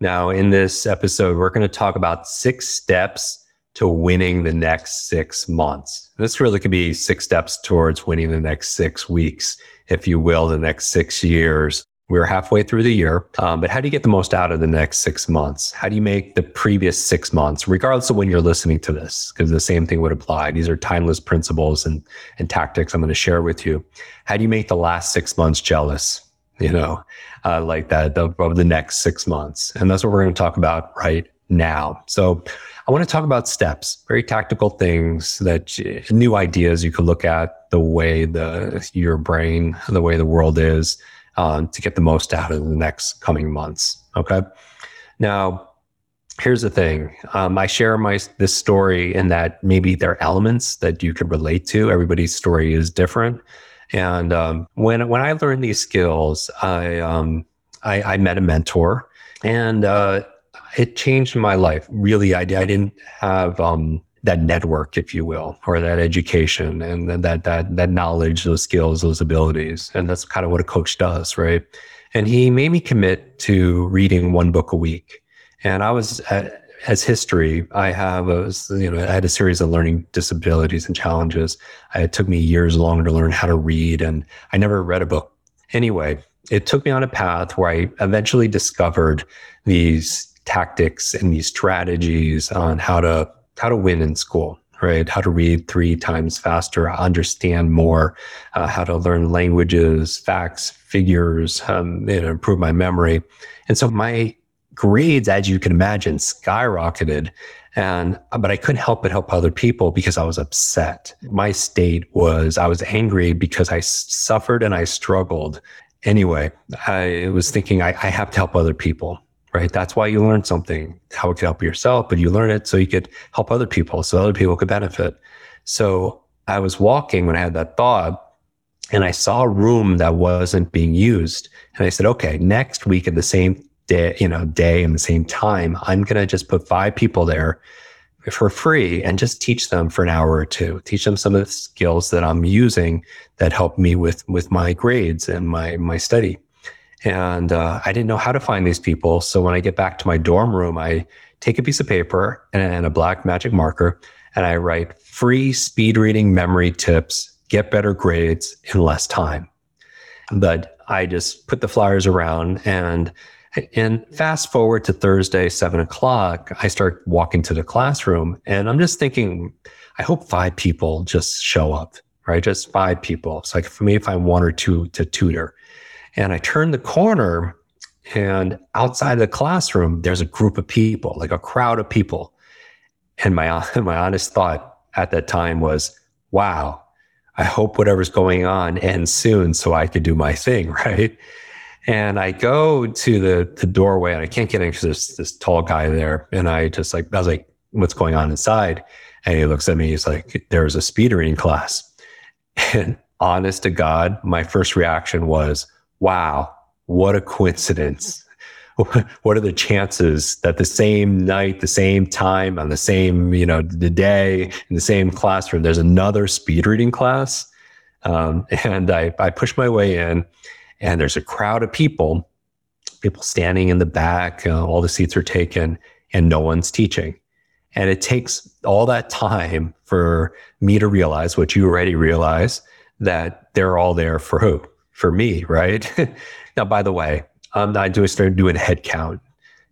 Now, in this episode, we're going to talk about six steps to winning the next six months. This really could be six steps towards winning the next six weeks, if you will, the next six years. We're halfway through the year, um, but how do you get the most out of the next six months? How do you make the previous six months, regardless of when you're listening to this? Because the same thing would apply. These are timeless principles and, and tactics I'm going to share with you. How do you make the last six months jealous? You know, uh, like that over the next six months. And that's what we're going to talk about right now. So I want to talk about steps, very tactical things that new ideas you could look at the way the your brain, the way the world is, um, to get the most out of the next coming months. Okay. Now, here's the thing. Um, I share my this story in that maybe there are elements that you could relate to. Everybody's story is different. And um, when when I learned these skills, I um, I, I, met a mentor, and uh, it changed my life. Really, I, I didn't have um, that network, if you will, or that education and that that that knowledge, those skills, those abilities, and that's kind of what a coach does, right? And he made me commit to reading one book a week, and I was. At, as history, I have a, you know, I had a series of learning disabilities and challenges. It took me years longer to learn how to read, and I never read a book. Anyway, it took me on a path where I eventually discovered these tactics and these strategies on how to how to win in school right how to read three times faster understand more uh, how to learn languages facts figures um, improve my memory and so my grades, as you can imagine, skyrocketed. And, uh, but I couldn't help but help other people because I was upset. My state was, I was angry because I suffered and I struggled. Anyway, I was thinking I, I have to help other people, right? That's why you learn something, how it could help yourself, but you learn it so you could help other people, so other people could benefit. So I was walking when I had that thought and I saw a room that wasn't being used. And I said, okay, next week at the same day, you know, day and the same time, I'm going to just put five people there for free and just teach them for an hour or two, teach them some of the skills that I'm using that help me with, with my grades and my, my study. And uh, I didn't know how to find these people. So when I get back to my dorm room, I take a piece of paper and a black magic marker and I write free speed reading memory tips, get better grades in less time. But I just put the flyers around and and fast forward to Thursday, seven o'clock, I start walking to the classroom and I'm just thinking, I hope five people just show up, right? Just five people. So for me, if I'm one or two to tutor. And I turn the corner and outside of the classroom, there's a group of people, like a crowd of people. And my, my honest thought at that time was, wow, I hope whatever's going on ends soon so I could do my thing, right? And I go to the, the doorway and I can't get in because there's this tall guy there. And I just like, I was like, what's going on inside? And he looks at me, he's like, there's a speed reading class. And honest to God, my first reaction was, wow, what a coincidence. what are the chances that the same night, the same time, on the same, you know, the day in the same classroom, there's another speed reading class? Um, and I, I push my way in and there's a crowd of people, people standing in the back, uh, all the seats are taken, and no one's teaching. And it takes all that time for me to realize what you already realize that they're all there for who? For me, right? now, by the way, I'm not doing started doing a head count.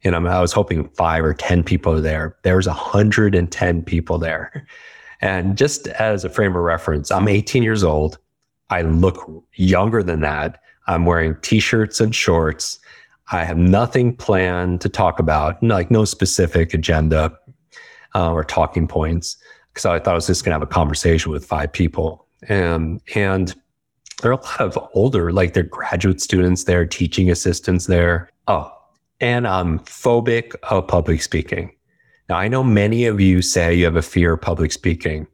You know, I was hoping five or 10 people there. There's 110 people there. And just as a frame of reference, I'm 18 years old. I look younger than that. I'm wearing t-shirts and shorts. I have nothing planned to talk about, like no specific agenda uh, or talking points, because I thought I was just going to have a conversation with five people. And, and there are a lot of older, like they're graduate students there, teaching assistants there. Oh, and I'm phobic of public speaking. Now, I know many of you say you have a fear of public speaking.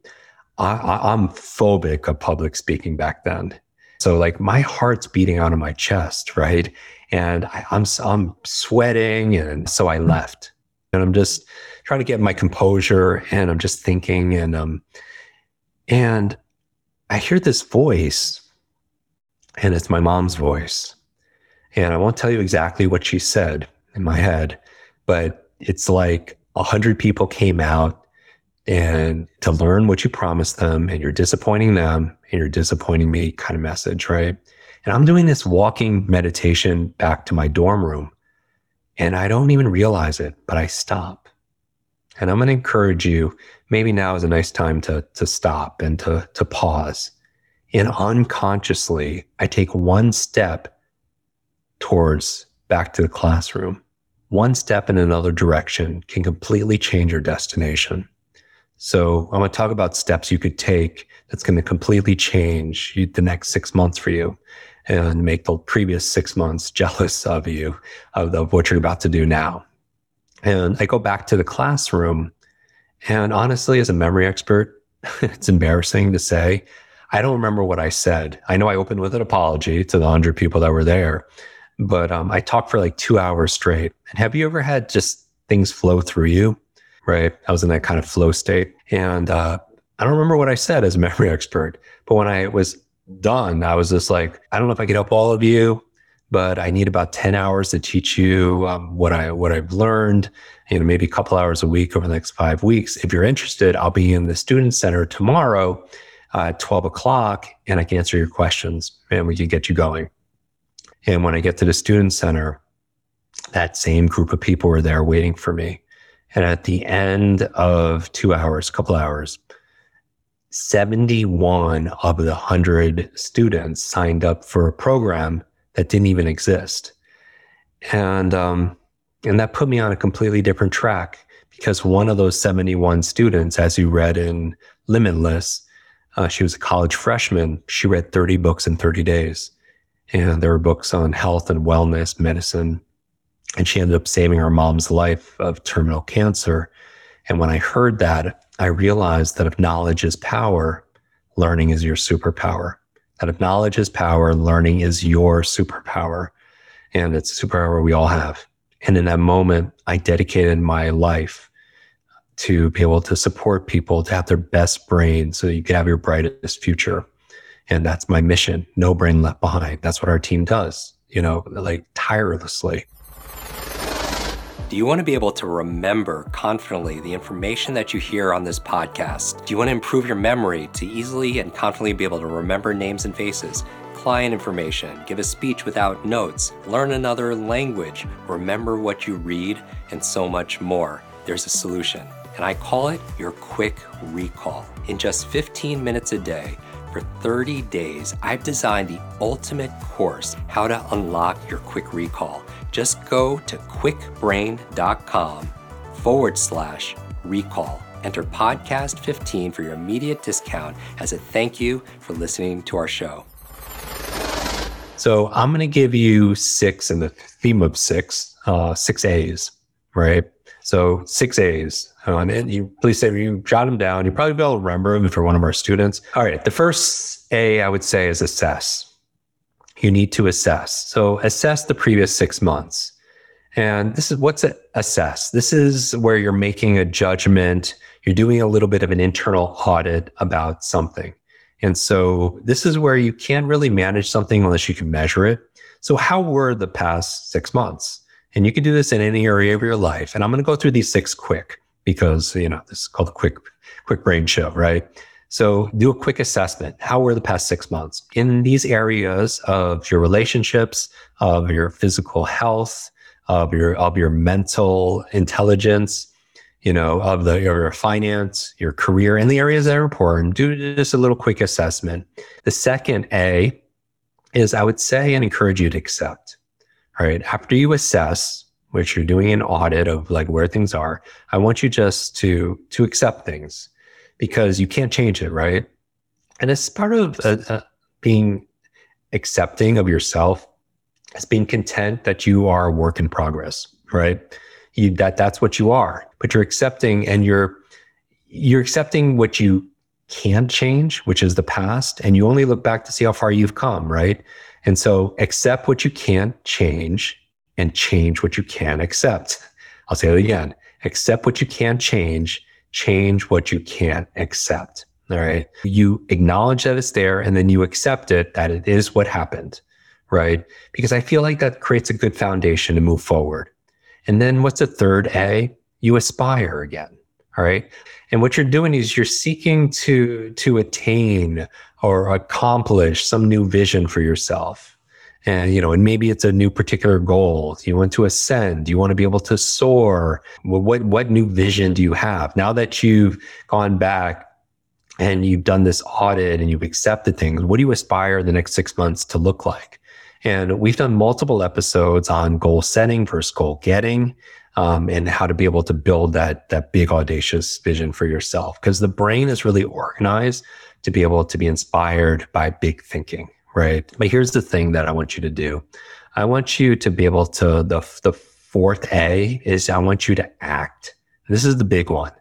I, am phobic of public speaking back then. So, like, my heart's beating out of my chest, right? And I, I'm, I'm sweating. And so I left. And I'm just trying to get my composure and I'm just thinking and um and I hear this voice and it's my mom's voice. And I won't tell you exactly what she said in my head, but it's like a hundred people came out and to learn what you promised them and you're disappointing them and you're disappointing me kind of message, right? And I'm doing this walking meditation back to my dorm room and I don't even realize it, but I stop. And I'm going to encourage you, maybe now is a nice time to, to stop and to, to pause. And unconsciously, I take one step towards back to the classroom. One step in another direction can completely change your destination. So I'm going to talk about steps you could take that's going to completely change the next six months for you and make the previous six months jealous of you of, of what you're about to do now. And I go back to the classroom. And honestly, as a memory expert, it's embarrassing to say, I don't remember what I said. I know I opened with an apology to the 100 people that were there, but um, I talked for like two hours straight. And have you ever had just things flow through you? Right. I was in that kind of flow state. And uh, I don't remember what I said as a memory expert, but when I was done, I was just like, I don't know if I could help all of you but I need about 10 hours to teach you um, what I what I've learned, you know, maybe a couple hours a week over the next five weeks. If you're interested, I'll be in the student center tomorrow uh, at 12 o'clock and I can answer your questions and we can get you going. And when I get to the student center, that same group of people were there waiting for me. And at the end of two hours, a couple hours, 71 of the 100 students signed up for a program that didn't even exist. And, um, and that put me on a completely different track because one of those 71 students, as you read in Limitless, uh, she was a college freshman. She read 30 books in 30 days. And there were books on health and wellness, medicine. And she ended up saving her mom's life of terminal cancer. And when I heard that, I realized that if knowledge is power, learning is your superpower that if knowledge is power, learning is your superpower. And it's a superpower we all have. And in that moment, I dedicated my life to be able to support people to have their best brain so you can have your brightest future. And that's my mission. No brain left behind. That's what our team does, you know, like tirelessly. Do you want to be able to remember confidently the information that you hear on this podcast? Do you want to improve your memory to easily and confidently be able to remember names and faces, client information, give a speech without notes, learn another language, remember what you read, and so much more? There's a solution, and I call it your Kwik Recall. In just 15 minutes a day, for 30 days, I've designed the ultimate course, How to Unlock Your Kwik Recall. Just go to kwikbrain.com forward slash recall. Enter podcast 15 for your immediate discount as a thank you for listening to our show. So I'm going to give you six in the theme of six, uh, six A's, right? So six A's. and you please say you jot them down. You probably be able to remember them if you're one of our students. All right. The first A I would say is assess you need to assess. So assess the previous six months. And this is what's assess. This is where you're making a judgment. You're doing a little bit of an internal audit about something. And so this is where you can't really manage something unless you can measure it. So how were the past six months? And you can do this in any area of your life. And I'm going to go through these six quick because, you know, this is called a quick, Kwik Brain show, right? So do a quick assessment. How were the past six months in these areas of your relationships, of your physical health, of your of your mental intelligence, you know, of the your finance, your career, and the areas that are important. Do just a little quick assessment. The second A is I would say and encourage you to accept. All right. After you assess, which you're doing an audit of like where things are, I want you just to to accept things because you can't change it, right? And it's part of uh, uh, being accepting of yourself as being content that you are a work in progress, right? You, that that's what you are, but you're accepting and you're you're accepting what you can't change, which is the past, and you only look back to see how far you've come, right? And so accept what you can't change and change what you can accept. I'll say it again. Accept what you can change, change what you can't accept. All right. You acknowledge that it's there and then you accept it that it is what happened. Right. Because I feel like that creates a good foundation to move forward. And then what's the third A? You aspire again. All right. And what you're doing is you're seeking to, to attain or accomplish some new vision for yourself. And, you know, and maybe it's a new particular goal. You want to ascend. You want to be able to soar. Well, what, what new vision do you have now that you've gone back and you've done this audit and you've accepted things? What do you aspire the next six months to look like? And we've done multiple episodes on goal setting versus goal getting. Um, and how to be able to build that that big audacious vision for yourself because the brain is really organized to be able to be inspired by big thinking right? But here's the thing that i want you to do. I want you to be able to the the fourth a is i want you to act. This is the big one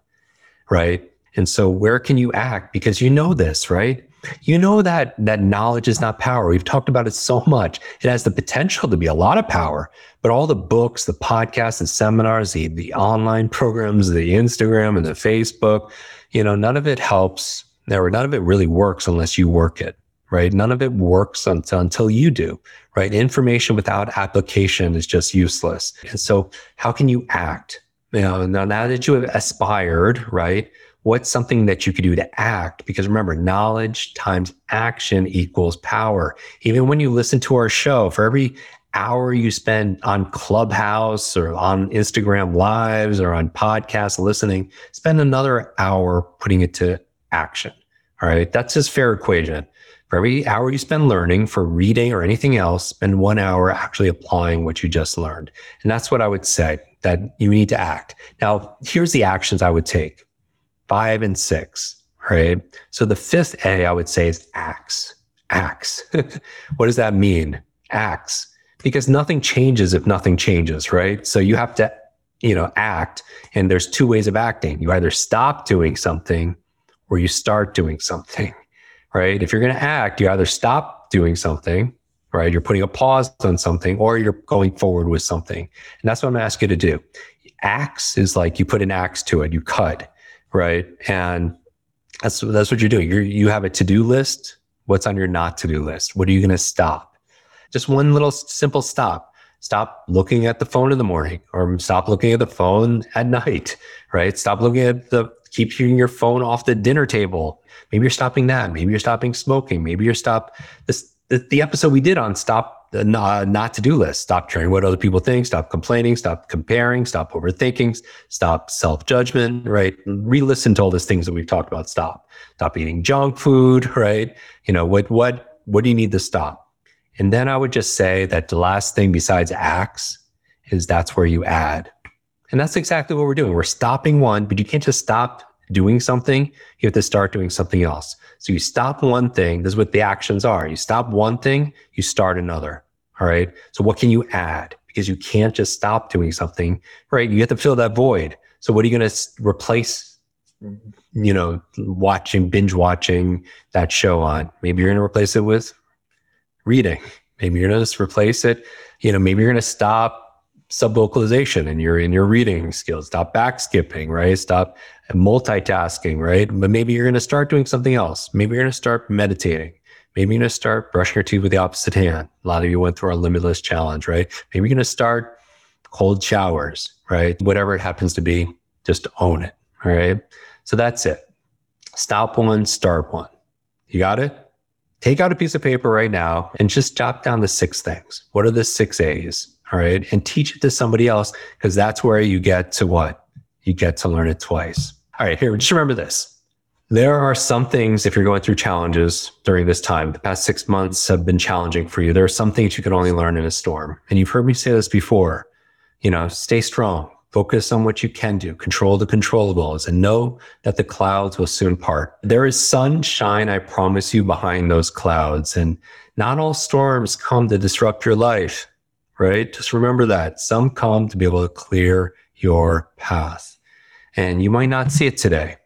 right? And so where can you act? Because you know this right? You know that that knowledge is not power. We've talked about it so much. It has the potential to be a lot of power, but all the books, the podcasts, the seminars, the the online programs, the Instagram and the Facebook, you know, none of it helps or none of it really works unless you work it, right? None of it works until, until you do, right? Information without application is just useless. And so how can you act? You know, now, now that you have aspired, right? What's something that you could do to act? Because remember, knowledge times action equals power. Even when you listen to our show, for every hour you spend on Clubhouse or on Instagram lives or on podcasts listening, spend another hour putting it to action. All right. That's just fair equation. For every hour you spend learning for reading or anything else, spend one hour actually applying what you just learned. And that's what I would say that you need to act. Now, here's the actions I would take five and six, right? So the fifth A I would say is acts. Acts. what does that mean? Acts. Because nothing changes if nothing changes, right? So you have to, you know, act. And there's two ways of acting. You either stop doing something or you start doing something, right? If you're going to act, you either stop doing something, right? You're putting a pause on something or you're going forward with something. And that's what I'm asking you to do. Axe is like you put an axe to it, you cut right? And that's that's what you're doing. You you have a to do list. What's on your not to do list? What are you going to stop? Just one little simple stop. Stop looking at the phone in the morning, or stop looking at the phone at night. Right? Stop looking at the keep hearing your phone off the dinner table. Maybe you're stopping that. Maybe you're stopping smoking. Maybe you're stop this the, episode we did on stop uh, the uh, not to do list. Stop caring what other people think. Stop complaining. Stop comparing. Stop overthinking. Stop self judgment. Right. Re listen to all these things that we've talked about. Stop. Stop eating junk food. Right. You know what? What? What do you need to stop? And then I would just say that the last thing besides acts is that's where you add. And that's exactly what we're doing. We're stopping one, but you can't just stop doing something. You have to start doing something else. So you stop one thing. This is what the actions are. You stop one thing, you start another. All right. So what can you add? Because you can't just stop doing something, right? You have to fill that void. So what are you going to replace, you know, watching, binge watching that show on? Maybe you're going to replace it with reading. Maybe you're going to just replace it. You know, maybe you're going to stop subvocalization in your in your reading skills. Stop back skipping, right? Stop multitasking, right? But maybe you're going to start doing something else. Maybe you're going to start meditating. Maybe you're going to start brushing your teeth with the opposite hand. A lot of you went through our limitless challenge, right? Maybe you're going to start cold showers, right? Whatever it happens to be, just own it. All right. So that's it. Stop one, start one. You got it? Take out a piece of paper right now and just jot down the six things. What are the six A's? All right. And teach it to somebody else because that's where you get to what? You get to learn it twice. All right. Here, just remember this. There are some things, if you're going through challenges during this time, the past six months have been challenging for you. There are some things you can only learn in a storm. And you've heard me say this before. You know, stay strong, focus on what you can do, control the controllables, and know that the clouds will soon part. There is sunshine, I promise you, behind those clouds. And not all storms come to disrupt your life. Right? Just remember that some come to be able to clear your path. And you might not see it today.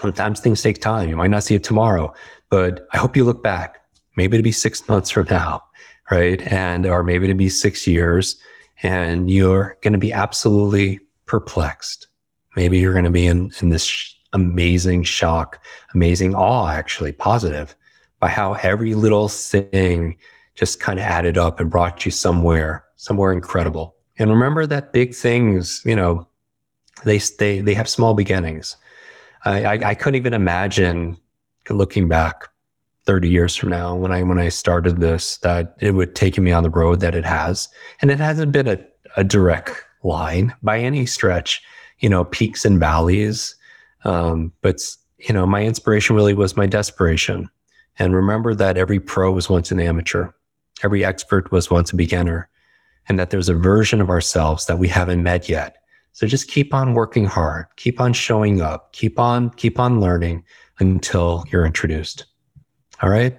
Sometimes things take time. You might not see it tomorrow, but I hope you look back. Maybe it'll be six months from now, right? And, or maybe it'll be six years and you're going to be absolutely perplexed. Maybe you're going to be in, in this amazing shock, amazing awe, actually positive by how every little thing just kind of added up and brought you somewhere, somewhere incredible. And remember that big things, you know, they they they have small beginnings. I, I, I couldn't even imagine looking back 30 years from now when I when I started this that it would take me on the road that it has. And it hasn't been a, a direct line by any stretch, you know, peaks and valleys. Um, but you know, my inspiration really was my desperation. And remember that every pro was once an amateur. Every expert was once a beginner and that there's a version of ourselves that we haven't met yet. So just keep on working hard, keep on showing up, keep on, keep on learning until you're introduced. All right.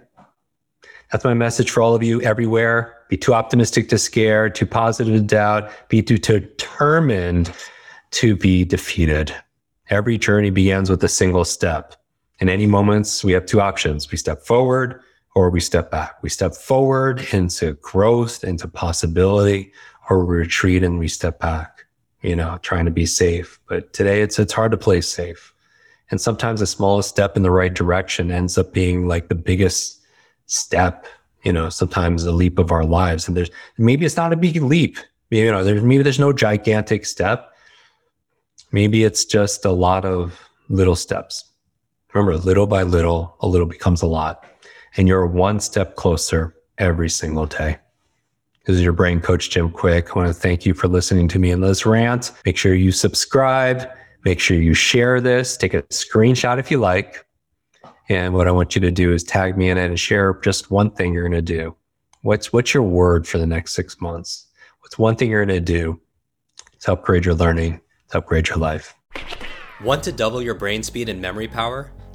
That's my message for all of you everywhere. Be too optimistic to scare, too positive to doubt, be too determined to be defeated. Every journey begins with a single step. In any moments, we have two options. We step forward or we step back. We step forward into growth, into possibility, or we retreat and we step back, you know, trying to be safe. But today it's, it's hard to play safe. And sometimes the smallest step in the right direction ends up being like the biggest step, you know, sometimes the leap of our lives. And there's maybe it's not a big leap. You know, there's maybe there's no gigantic step. Maybe it's just a lot of little steps. Remember, little by little, a little becomes a lot and you're one step closer every single day. This is your brain coach, Jim Kwik. I want to thank you for listening to me in this rant. Make sure you subscribe. Make sure you share this. Take a screenshot if you like. And what I want you to do is tag me in it and share just one thing you're going to do. What's, what's your word for the next six months? What's one thing you're going to do to upgrade your learning, to upgrade your life? Want to double your brain speed and memory power?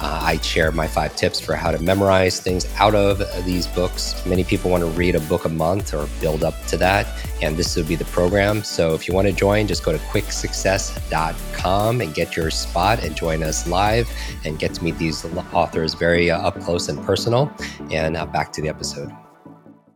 Uh, I share my five tips for how to memorize things out of these books. Many people want to read a book a month or build up to that, and this would be the program. So if you want to join, just go to kwiksuccess.com and get your spot and join us live and get to meet these authors very uh, up close and personal. And uh, back to the episode.